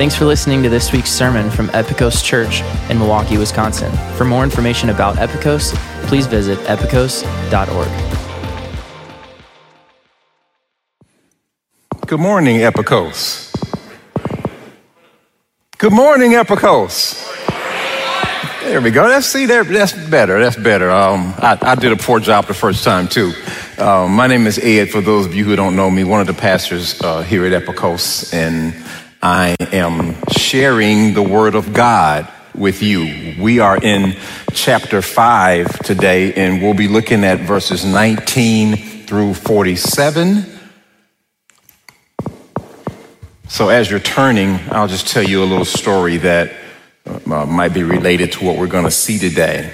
Thanks for listening to this week's sermon from Epikos Church in Milwaukee, Wisconsin. For more information about Epikos, please visit epikos.org. Good morning, Epikos. Good morning, Epikos. There we go. Let's see, that's better. That's better. Um, I, I, did a poor job the first time, too. Um, my name is Ed, for those of you who don't know me, one of the pastors uh, here at Epikos, and I am sharing the Word of God with you. We are in chapter 5 today, and we'll be looking at verses 19 through 47. So, as you're turning, I'll just tell you a little story that uh, might be related to what we're going to see today.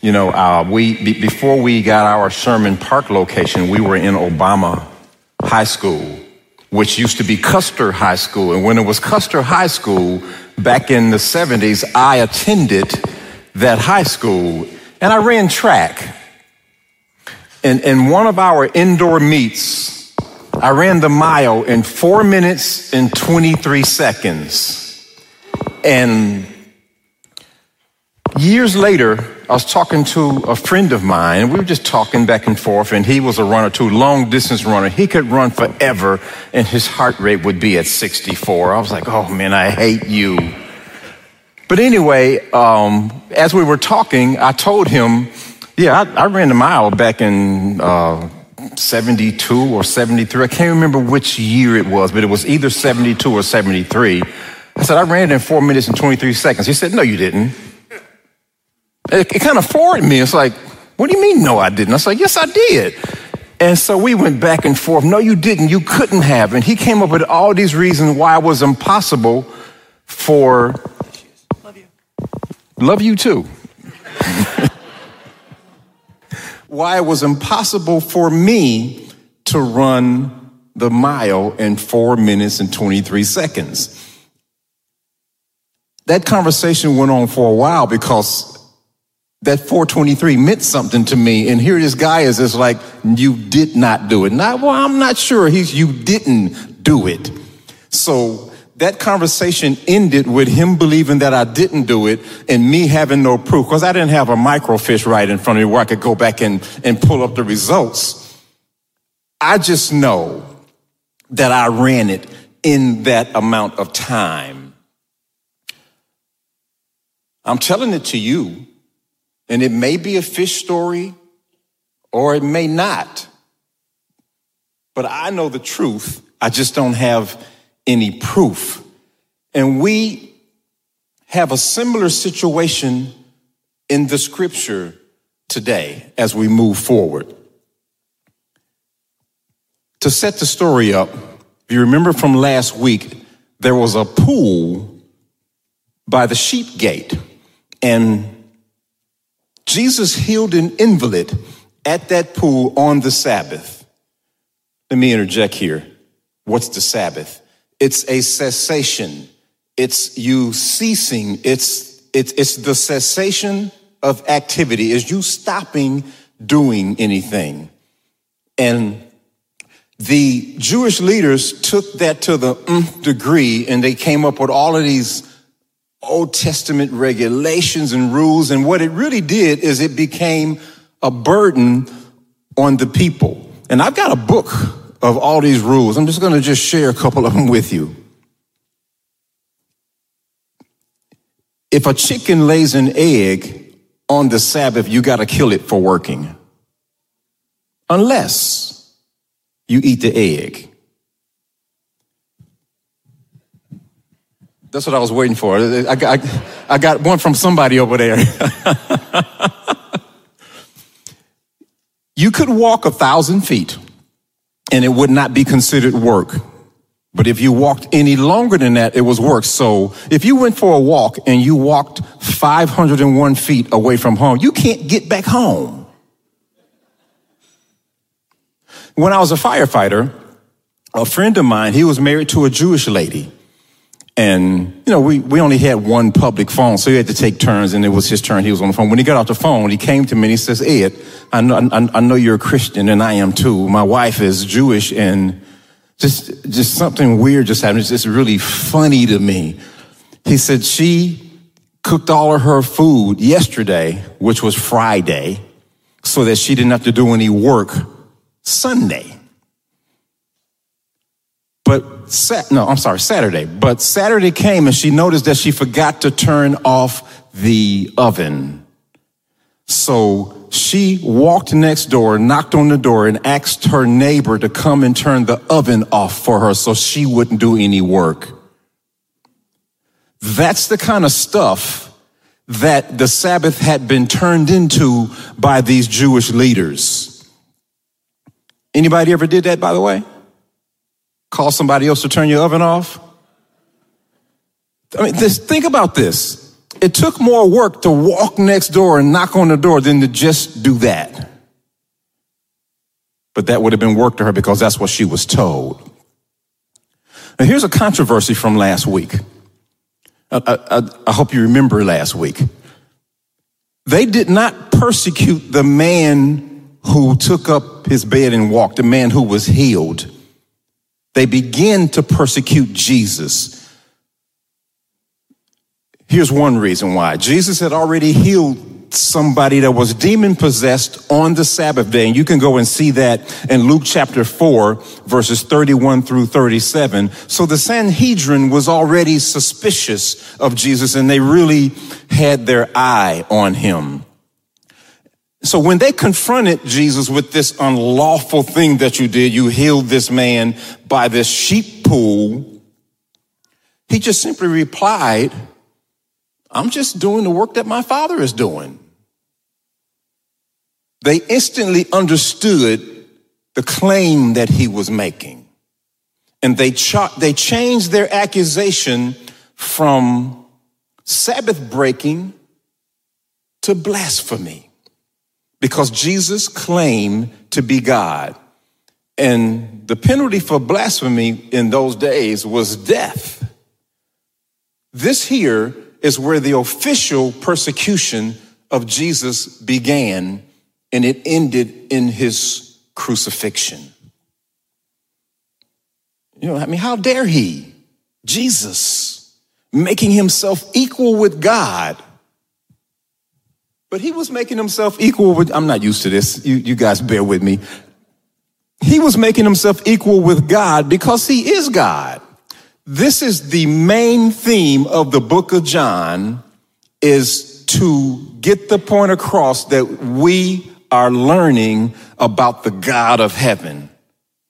You know, uh, we b- before we got our Sherman Park location, we were in Obama High School, which used to be Custer High School. And when it was Custer High School back in the 70s, I attended that high school and I ran track. And in one of our indoor meets, I ran the mile in four minutes and 23 seconds. And years later, I was talking to a friend of mine, we were just talking back and forth, and he was a runner too, long distance runner. He could run forever, and his heart rate would be at 64. I was like, oh man, I hate you. But anyway, um, as we were talking, I told him, yeah, I, I ran a mile back in uh, 72 or 73. I can't remember which year it was, but it was either 72 or 73. I said, I ran it in four minutes and 23 seconds. He said, No, you didn't. It, it kind of floored me. It's like, What do you mean, no, I didn't? I was like, Yes, I did. And so we went back and forth. No, you didn't. You couldn't have. And he came up with all these reasons why it was impossible for. Love you. Love you too. why it was impossible for me to run the mile in four minutes and 23 seconds that conversation went on for a while because that 423 meant something to me. And here this guy is just like, you did not do it. Not, well, I'm not sure. He's, you didn't do it. So that conversation ended with him believing that I didn't do it and me having no proof because I didn't have a microfiche right in front of me where I could go back and, and pull up the results. I just know that I ran it in that amount of time. I'm telling it to you, and it may be a fish story or it may not. But I know the truth. I just don't have any proof. And we have a similar situation in the scripture today as we move forward. To set the story up, if you remember from last week, there was a pool by the sheep gate. And Jesus healed an invalid at that pool on the Sabbath. Let me interject here. What's the Sabbath? It's a cessation. It's you ceasing. It's, it's, it's the cessation of activity. Is you stopping doing anything. And the Jewish leaders took that to the degree and they came up with all of these Old Testament regulations and rules. And what it really did is it became a burden on the people. And I've got a book of all these rules. I'm just going to just share a couple of them with you. If a chicken lays an egg on the Sabbath, you got to kill it for working. Unless you eat the egg. That's what I was waiting for. I got, I, I got one from somebody over there. you could walk a thousand feet and it would not be considered work. But if you walked any longer than that, it was work. So if you went for a walk and you walked 501 feet away from home, you can't get back home. When I was a firefighter, a friend of mine, he was married to a Jewish lady. And, you know, we, we only had one public phone, so he had to take turns, and it was his turn. He was on the phone. When he got off the phone, he came to me and he says, Ed, I know, I, I know you're a Christian, and I am too. My wife is Jewish, and just, just something weird just happened. It's just really funny to me. He said she cooked all of her food yesterday, which was Friday, so that she didn't have to do any work Sunday. No, I'm sorry, Saturday. But Saturday came and she noticed that she forgot to turn off the oven. So she walked next door, knocked on the door, and asked her neighbor to come and turn the oven off for her so she wouldn't do any work. That's the kind of stuff that the Sabbath had been turned into by these Jewish leaders. Anybody ever did that, by the way? Call somebody else to turn your oven off? I mean, this, think about this. It took more work to walk next door and knock on the door than to just do that. But that would have been work to her because that's what she was told. Now, here's a controversy from last week. I, I, I hope you remember last week. They did not persecute the man who took up his bed and walked, the man who was healed. They begin to persecute Jesus. Here's one reason why Jesus had already healed somebody that was demon possessed on the Sabbath day. And you can go and see that in Luke chapter 4, verses 31 through 37. So the Sanhedrin was already suspicious of Jesus and they really had their eye on him. So when they confronted Jesus with this unlawful thing that you did, you healed this man by this sheep pool, he just simply replied, I'm just doing the work that my father is doing. They instantly understood the claim that he was making. And they, they changed their accusation from Sabbath breaking to blasphemy because Jesus claimed to be God. And the penalty for blasphemy in those days was death. This here is where the official persecution of Jesus began and it ended in his crucifixion. You know, I mean, how dare he, Jesus, making himself equal with God? But he was making himself equal with, I'm not used to this. You, you guys bear with me. He was making himself equal with God because he is God. This is the main theme of the book of John is to get the point across that we are learning about the God of heaven,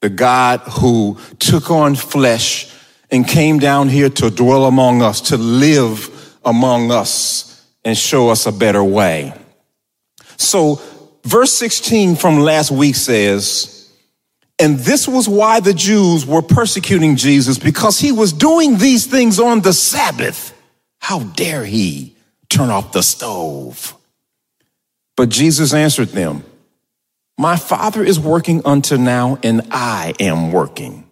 the God who took on flesh and came down here to dwell among us, to live among us and show us a better way. So verse 16 from last week says, and this was why the Jews were persecuting Jesus because he was doing these things on the Sabbath. How dare he turn off the stove? But Jesus answered them, My Father is working until now, and I am working.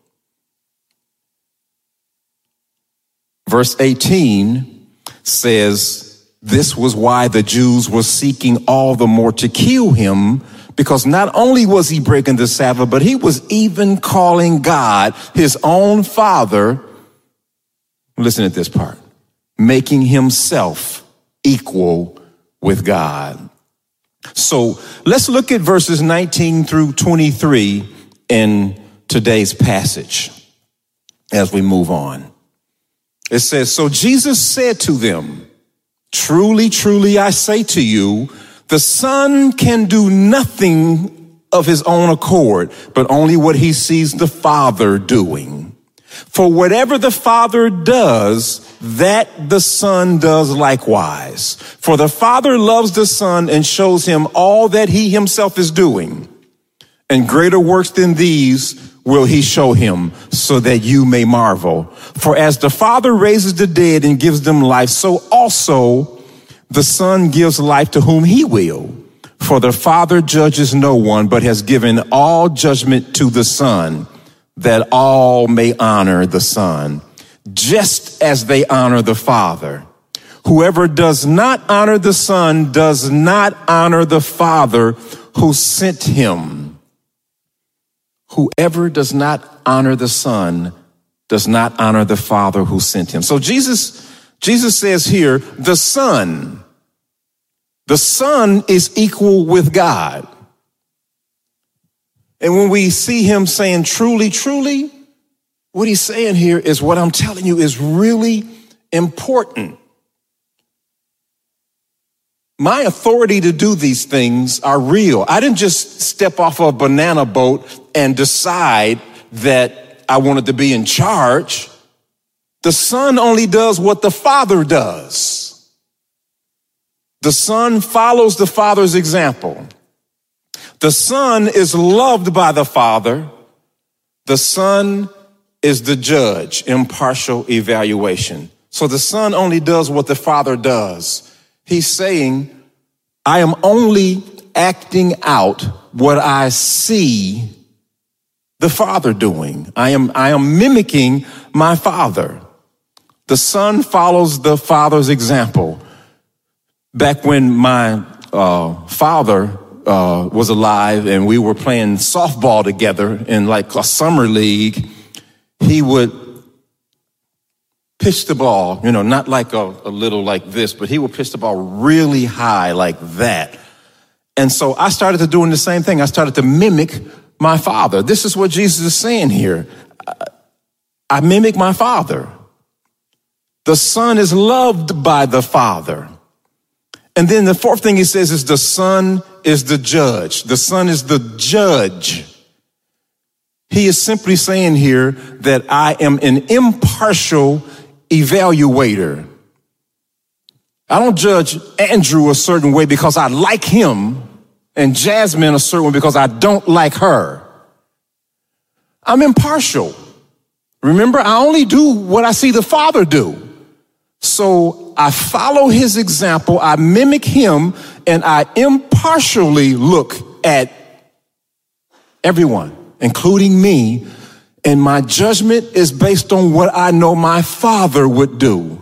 Verse 18 says, This was why the Jews were seeking all the more to kill him because not only was he breaking the Sabbath, but he was even calling God his own father. Listen at this part making himself equal with God. So let's look at verses 19 through 23 in today's passage as we move on. It says, So Jesus said to them, Truly, truly, I say to you, the son can do nothing of his own accord, but only what he sees the father doing. For whatever the father does, that the son does likewise. For the father loves the son and shows him all that he himself is doing. And greater works than these will he show him so that you may marvel. For as the father raises the dead and gives them life, so also the Son gives life to whom he will. For the Father judges no one, but has given all judgment to the Son, that all may honor the Son, just as they honor the Father. Whoever does not honor the Son does not honor the Father who sent him. Whoever does not honor the Son does not honor the Father who sent him. So Jesus, Jesus says here, the Son, the Son is equal with God. And when we see him saying truly, truly, what he's saying here is what I'm telling you is really important. My authority to do these things are real. I didn't just step off a banana boat and decide that I wanted to be in charge. The son only does what the father does. The son follows the father's example. The son is loved by the father. The son is the judge, impartial evaluation. So the son only does what the father does. He's saying, I am only acting out what I see the father doing. I am, I am mimicking my father. The son follows the father's example. Back when my uh, father uh, was alive and we were playing softball together in like a summer league, he would pitch the ball, you know, not like a, a little like this, but he would pitch the ball really high like that. And so I started to doing the same thing. I started to mimic my father. This is what Jesus is saying here. I mimic my father. The son is loved by the father. And then the fourth thing he says is the son is the judge. The son is the judge. He is simply saying here that I am an impartial evaluator. I don't judge Andrew a certain way because I like him and Jasmine a certain because I don't like her. I'm impartial. Remember, I only do what I see the Father do. So I follow his example, I mimic him, and I impartially look at everyone, including me, and my judgment is based on what I know my father would do.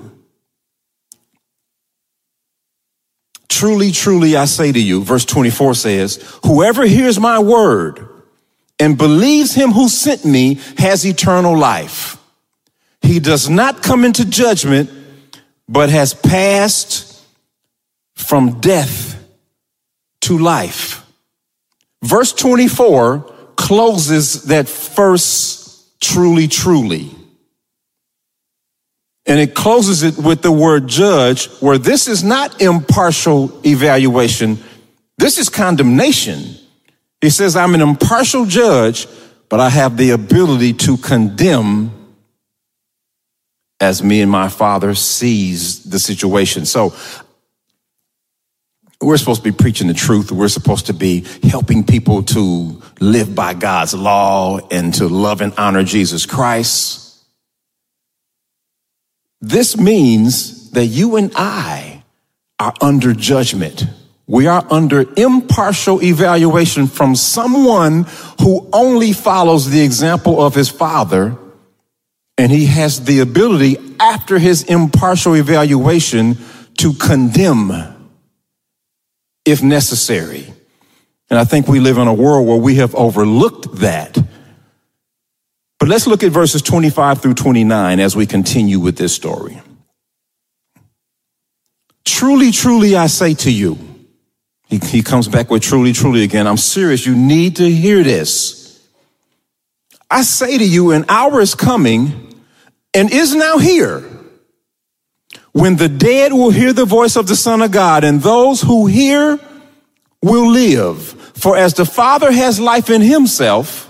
Truly, truly, I say to you, verse 24 says, whoever hears my word and believes him who sent me has eternal life. He does not come into judgment, but has passed from death to life. Verse 24 closes that first truly, truly. And it closes it with the word judge, where this is not impartial evaluation. This is condemnation. He says, I'm an impartial judge, but I have the ability to condemn as me and my father sees the situation. So we're supposed to be preaching the truth. We're supposed to be helping people to live by God's law and to love and honor Jesus Christ. This means that you and I are under judgment. We are under impartial evaluation from someone who only follows the example of his father. And he has the ability after his impartial evaluation to condemn if necessary. And I think we live in a world where we have overlooked that. Let's look at verses 25 through 29 as we continue with this story. Truly, truly, I say to you, he, he comes back with truly, truly again. I'm serious. You need to hear this. I say to you, an hour is coming and is now here when the dead will hear the voice of the Son of God, and those who hear will live. For as the Father has life in himself,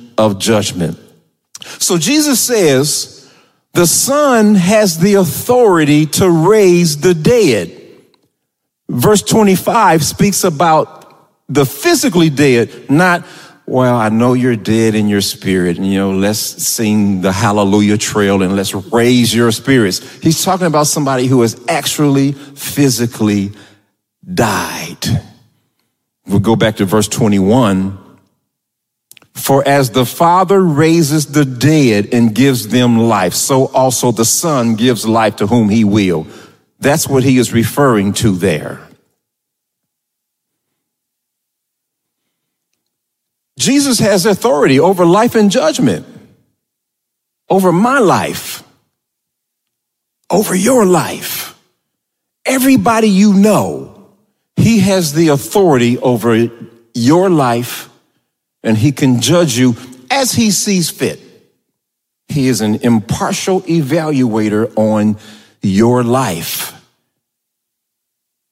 of judgment. So Jesus says, the Son has the authority to raise the dead. Verse 25 speaks about the physically dead, not well, I know you're dead in your spirit, and you know, let's sing the hallelujah trail and let's raise your spirits. He's talking about somebody who has actually physically died. We'll go back to verse 21. For as the Father raises the dead and gives them life, so also the Son gives life to whom he will. That's what he is referring to there. Jesus has authority over life and judgment, over my life, over your life. Everybody you know, he has the authority over your life and he can judge you as he sees fit. He is an impartial evaluator on your life.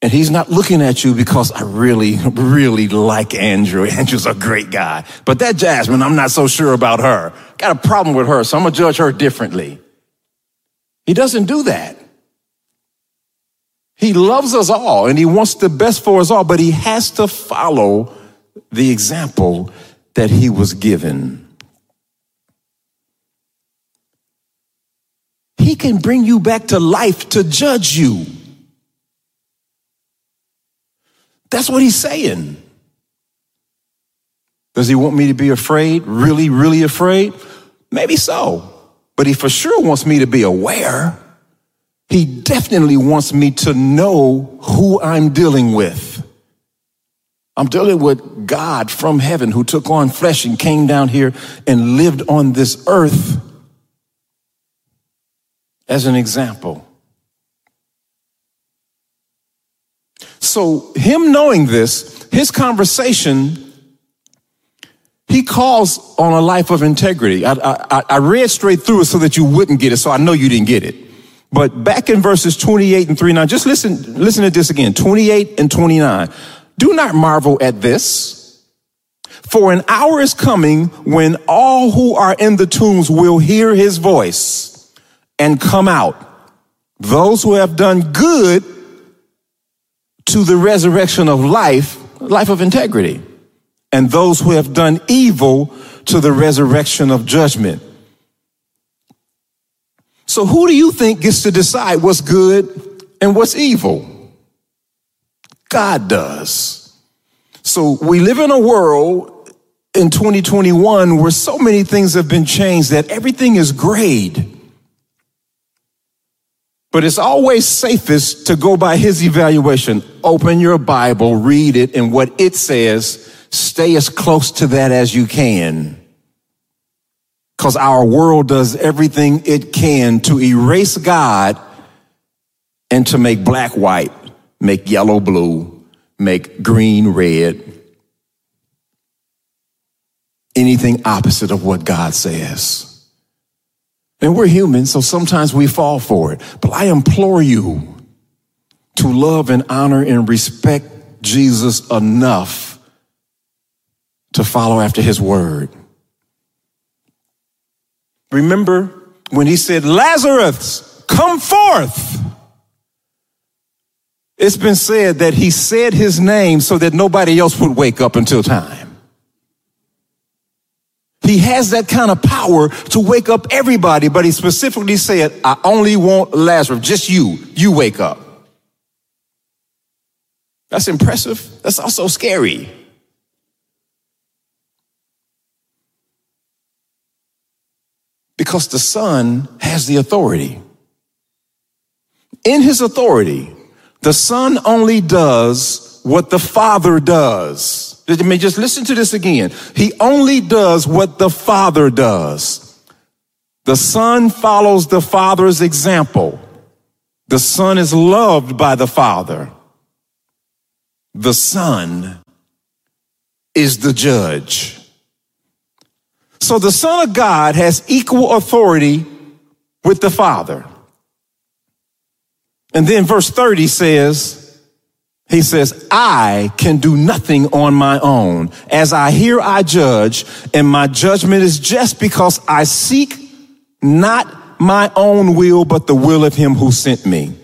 And he's not looking at you because I really, really like Andrew. Andrew's a great guy. But that Jasmine, I'm not so sure about her. Got a problem with her, so I'm going to judge her differently. He doesn't do that. He loves us all and he wants the best for us all, but he has to follow the example that he was given. He can bring you back to life to judge you. That's what he's saying. Does he want me to be afraid? Really, really afraid? Maybe so. But he for sure wants me to be aware. He definitely wants me to know who I'm dealing with. I'm dealing with God from heaven who took on flesh and came down here and lived on this earth as an example. So, him knowing this, his conversation, he calls on a life of integrity. I, I, I, read straight through it so that you wouldn't get it, so I know you didn't get it. But back in verses 28 and 39, just listen, listen to this again 28 and 29. Do not marvel at this, for an hour is coming when all who are in the tombs will hear his voice and come out. Those who have done good to the resurrection of life, life of integrity, and those who have done evil to the resurrection of judgment. So, who do you think gets to decide what's good and what's evil? God does. So, we live in a world in 2021 where so many things have been changed that everything is grade. But it's always safest to go by his evaluation. Open your Bible, read it, and what it says, stay as close to that as you can. Because our world does everything it can to erase God and to make black white, make yellow blue, make green red. Anything opposite of what God says. And we're human, so sometimes we fall for it. But I implore you to love and honor and respect Jesus enough to follow after his word. Remember when he said, Lazarus, come forth. It's been said that he said his name so that nobody else would wake up until time. He has that kind of power to wake up everybody, but he specifically said, I only want Lazarus, just you. You wake up. That's impressive. That's also scary. Because the Son has the authority. In his authority, the Son only does what the Father does. Let me just listen to this again. He only does what the Father does. The Son follows the Father's example. The Son is loved by the Father. The Son is the judge. So the Son of God has equal authority with the Father. And then verse 30 says, he says, I can do nothing on my own. As I hear, I judge, and my judgment is just because I seek not my own will, but the will of him who sent me.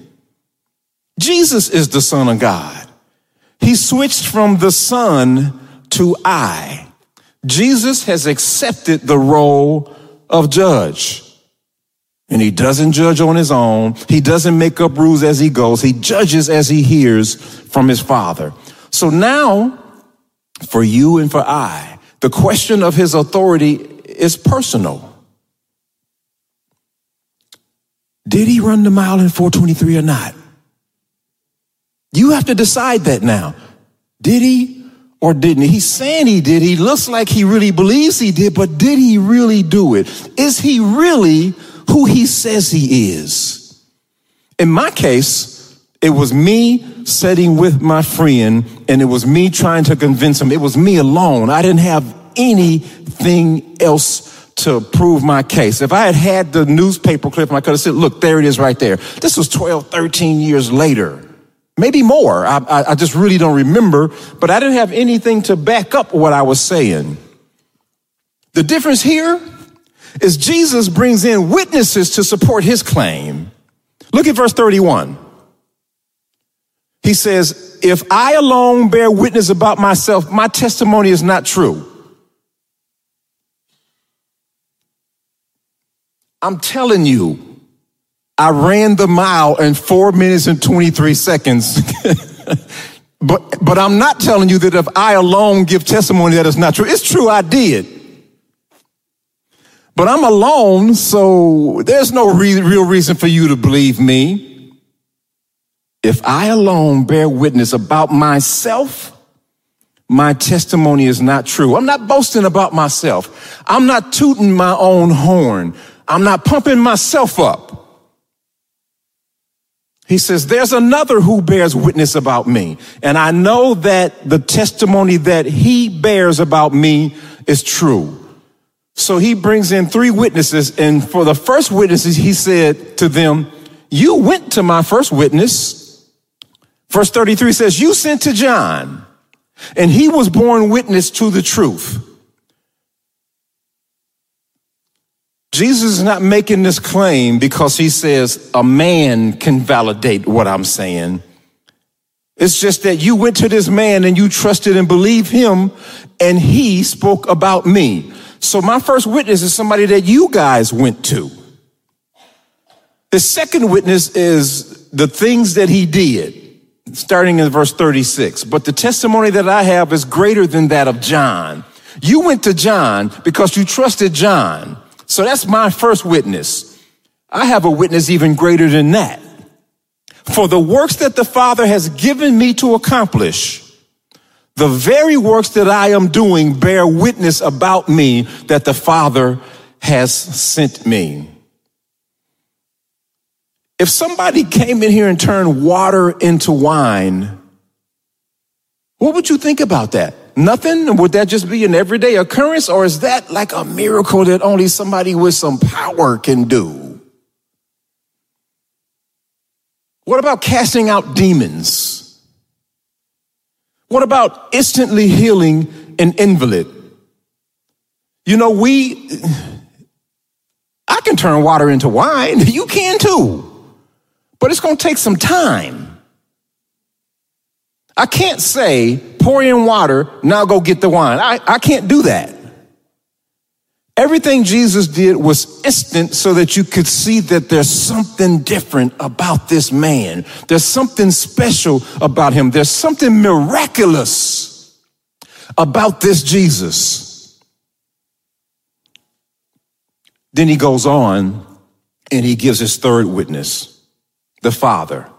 Jesus is the son of God. He switched from the son to I. Jesus has accepted the role of judge. And he doesn't judge on his own. He doesn't make up rules as he goes. He judges as he hears from his father. So now, for you and for I, the question of his authority is personal. Did he run the mile in 423 or not? You have to decide that now. Did he or didn't he? He's saying he did. He looks like he really believes he did, but did he really do it? Is he really who he says he is? In my case, it was me sitting with my friend and it was me trying to convince him. It was me alone. I didn't have anything else to prove my case. If I had had the newspaper clip, I could have said, look, there it is right there. This was 12, 13 years later. Maybe more. I, I, I just really don't remember, but I didn't have anything to back up what I was saying. The difference here is Jesus brings in witnesses to support his claim. Look at verse 31. He says, If I alone bear witness about myself, my testimony is not true. I'm telling you, I ran the mile in four minutes and 23 seconds. but, but I'm not telling you that if I alone give testimony that is not true. It's true, I did. But I'm alone, so there's no re- real reason for you to believe me. If I alone bear witness about myself, my testimony is not true. I'm not boasting about myself. I'm not tooting my own horn. I'm not pumping myself up. He says, there's another who bears witness about me. And I know that the testimony that he bears about me is true. So he brings in three witnesses. And for the first witnesses, he said to them, You went to my first witness. Verse 33 says, You sent to John, and he was borne witness to the truth. Jesus is not making this claim because he says a man can validate what I'm saying. It's just that you went to this man and you trusted and believed him, and he spoke about me. So my first witness is somebody that you guys went to. The second witness is the things that he did, starting in verse 36. But the testimony that I have is greater than that of John. You went to John because you trusted John. So that's my first witness. I have a witness even greater than that. For the works that the Father has given me to accomplish, the very works that I am doing bear witness about me that the Father has sent me. If somebody came in here and turned water into wine, what would you think about that? Nothing? Would that just be an everyday occurrence? Or is that like a miracle that only somebody with some power can do? What about casting out demons? What about instantly healing an invalid? You know, we, I can turn water into wine. You can too. But it's going to take some time. I can't say, pour in water, now go get the wine. I, I can't do that. Everything Jesus did was instant so that you could see that there's something different about this man. There's something special about him. There's something miraculous about this Jesus. Then he goes on and he gives his third witness, the Father.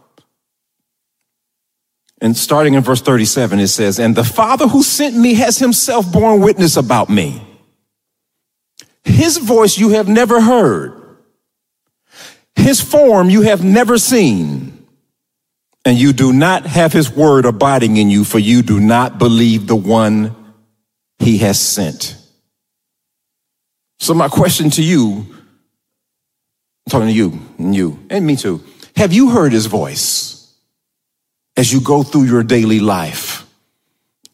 And starting in verse 37, it says, And the Father who sent me has himself borne witness about me. His voice you have never heard. His form you have never seen. And you do not have his word abiding in you, for you do not believe the one he has sent. So my question to you, I'm talking to you and you and me too. Have you heard his voice as you go through your daily life?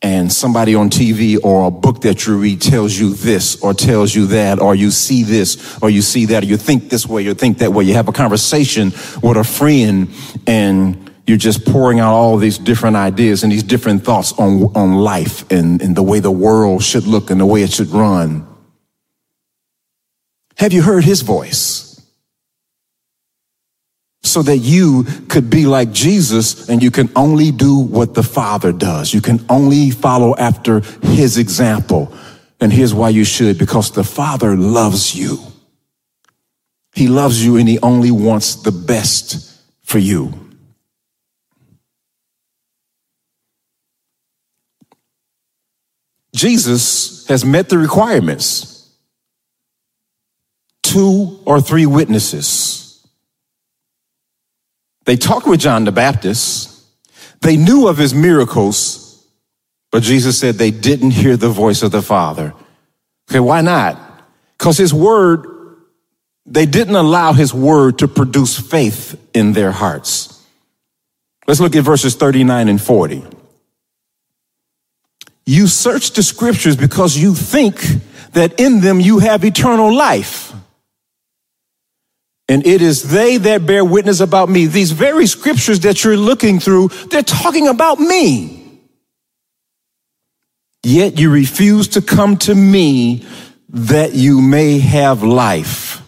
And somebody on TV or a book that you read tells you this or tells you that, or you see this or you see that, or you think this way or think that way. You have a conversation with a friend and you you're just pouring out all these different ideas and these different thoughts on, on life and, and the way the world should look and the way it should run. Have you heard his voice? So that you could be like Jesus and you can only do what the Father does. You can only follow after his example. And here's why you should, because the Father loves you. He loves you and he only wants the best for you. Jesus has met the requirements. Two or three witnesses. They talked with John the Baptist. They knew of his miracles, but Jesus said they didn't hear the voice of the Father. Okay, why not? Because his word, they didn't allow his word to produce faith in their hearts. Let's look at verses 39 and 40. You search the scriptures because you think that in them you have eternal life. And it is they that bear witness about me. These very scriptures that you're looking through, they're talking about me. Yet you refuse to come to me that you may have life.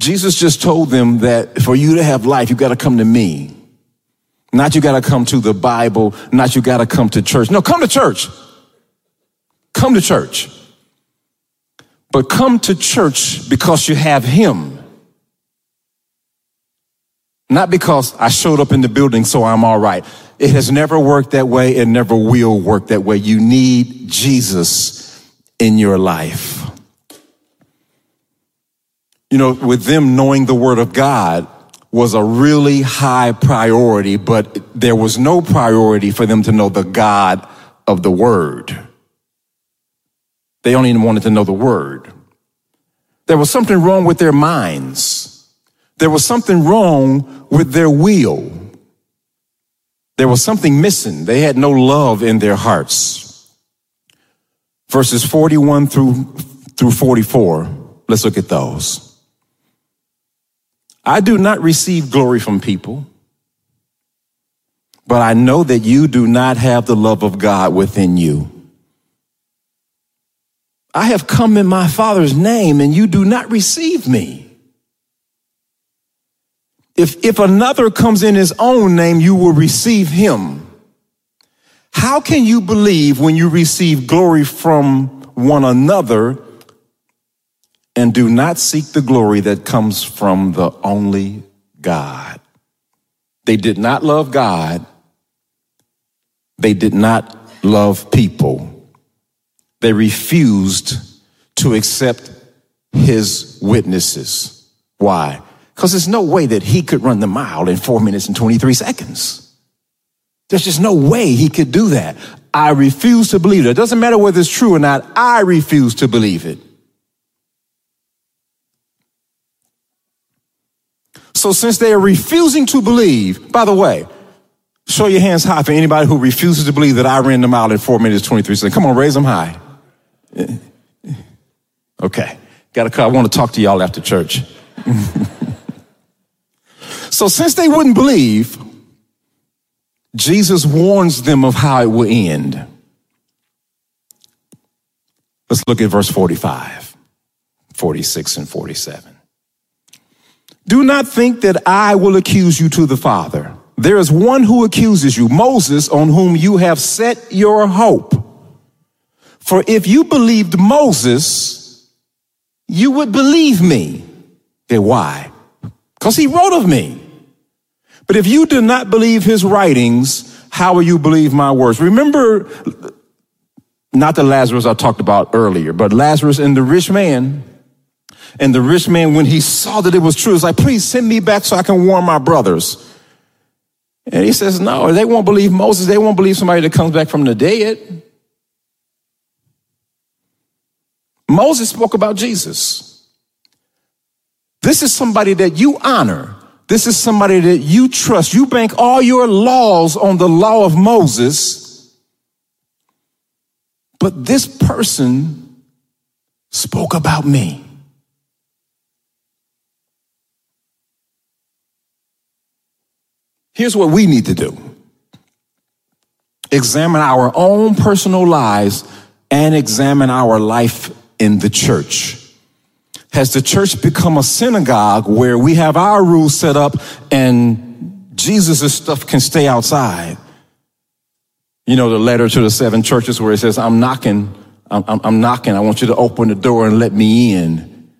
Jesus just told them that for you to have life, you've got to come to me. Not you got to come to the Bible, not you got to come to church. No, come to church. Come to church. But come to church because you have Him. Not because I showed up in the building so I'm all right. It has never worked that way. It never will work that way. You need Jesus in your life. You know, with them knowing the Word of God was a really high priority, but there was no priority for them to know the God of the Word. They only wanted to know the Word. There was something wrong with their minds. There was something wrong with their will. There was something missing. They had no love in their hearts. Verses 41 through, through 44. Let's look at those. I do not receive glory from people, but I know that you do not have the love of God within you. I have come in my Father's name and you do not receive me. If, if another comes in his own name, you will receive him. How can you believe when you receive glory from one another and do not seek the glory that comes from the only God. They did not love God. They did not love people. They refused to accept his witnesses. Why? Because there's no way that he could run the mile in four minutes and 23 seconds. There's just no way he could do that. I refuse to believe it. It doesn't matter whether it's true or not. I refuse to believe it. So since they are refusing to believe, by the way, show your hands high for anybody who refuses to believe that I ran them out in four minutes, 23 seconds. Come on, raise them high. Okay. Got to, I want to talk to y'all after church. so since they wouldn't believe, Jesus warns them of how it will end. Let's look at verse 45, 46, and 47. Do not think that I will accuse you to the Father. There is one who accuses you, Moses, on whom you have set your hope. For if you believed Moses, you would believe me. Okay, why? Because he wrote of me. But if you do not believe his writings, how will you believe my words? Remember, not the Lazarus I talked about earlier, but Lazarus and the rich man and the rich man, when he saw that it was true, was like, please send me back so I can warn my brothers. And he says, no, they won't believe Moses. They won't believe somebody that comes back from the dead. Moses spoke about Jesus. This is somebody that you honor. This is somebody that you trust. You bank all your laws on the law of Moses. But this person spoke about me. Here's what we need to do examine our own personal lives and examine our life in the church. Has the church become a synagogue where we have our rules set up and Jesus' stuff can stay outside? You know, the letter to the seven churches where it says, I'm knocking, I'm, I'm, I'm knocking, I want you to open the door and let me in.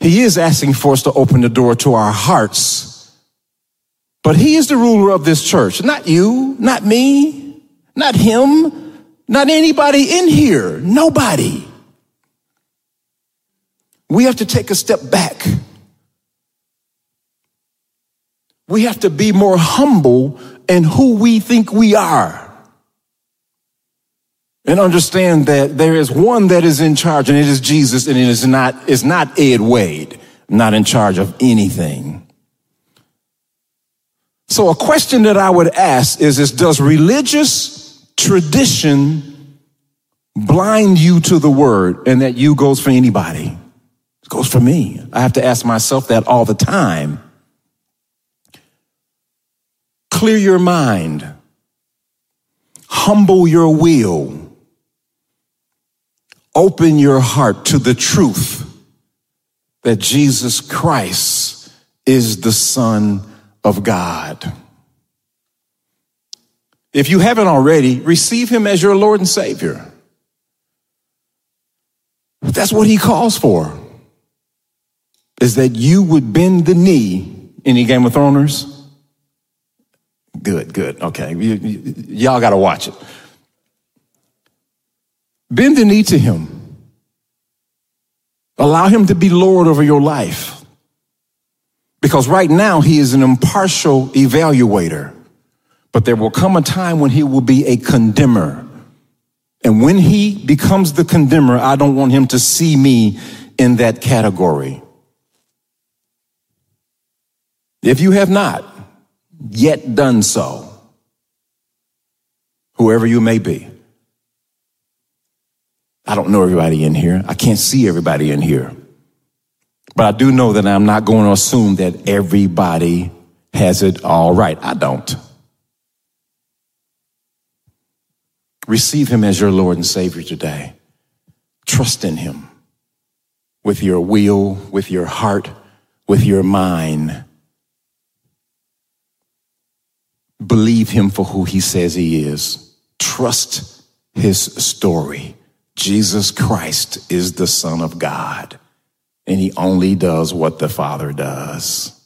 He is asking for us to open the door to our hearts but he is the ruler of this church, not you, not me, not him, not anybody in here, nobody. We have to take a step back. We have to be more humble in who we think we are. And understand that there is one that is in charge, and it is Jesus, and it is not, it's not Ed Wade, not in charge of anything. So a question that I would ask is, is does religious tradition blind you to the word and that you goes for anybody? It goes for me. I have to ask myself that all the time. Clear your mind. Humble your will. Open your heart to the truth that Jesus Christ is the Son of God. If you haven't already, receive him as your Lord and Savior. That's what he calls for. Is that you would bend the knee. Any Game of Thrones? Good, good. Okay. y'all got to watch it. Bend the knee to him. Allow him to be Lord over your life. Because right now he is an impartial evaluator, but there will come a time when he will be a condemner. And when he becomes the condemner, I don't want him to see me in that category. If you have not yet done so, whoever you may be, I don't know everybody in here. I can't see everybody in here. But I do know that I'm not going to assume that everybody has it all right. I don't. Receive him as your Lord and Savior today. Trust in him with your will, with your heart, with your mind. Believe him for who he says he is. Trust his story. Jesus Christ is the Son of God and he only does what the Father does.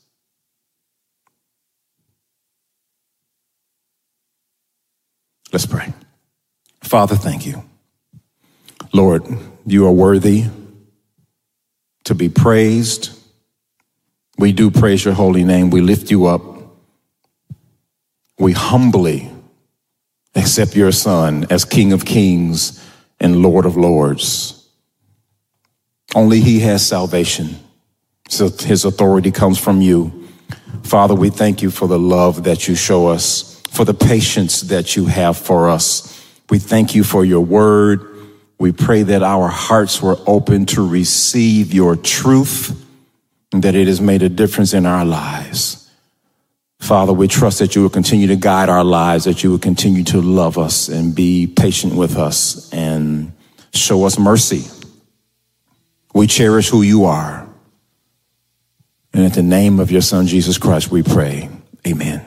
Let's pray. Father, thank you. Lord, you are worthy to be praised. We do praise your holy name. We lift you up. We humbly accept your Son as King of Kings and Lord of Lords. Only He has salvation. So His authority comes from you. Father, we thank you for the love that you show us, for the patience that you have for us. We thank you for your word. We pray that our hearts were open to receive your truth and that it has made a difference in our lives. Father, we trust that you will continue to guide our lives, that you will continue to love us and be patient with us and show us mercy we cherish who you are. And in the name of your son, Jesus Christ, we pray. Amen.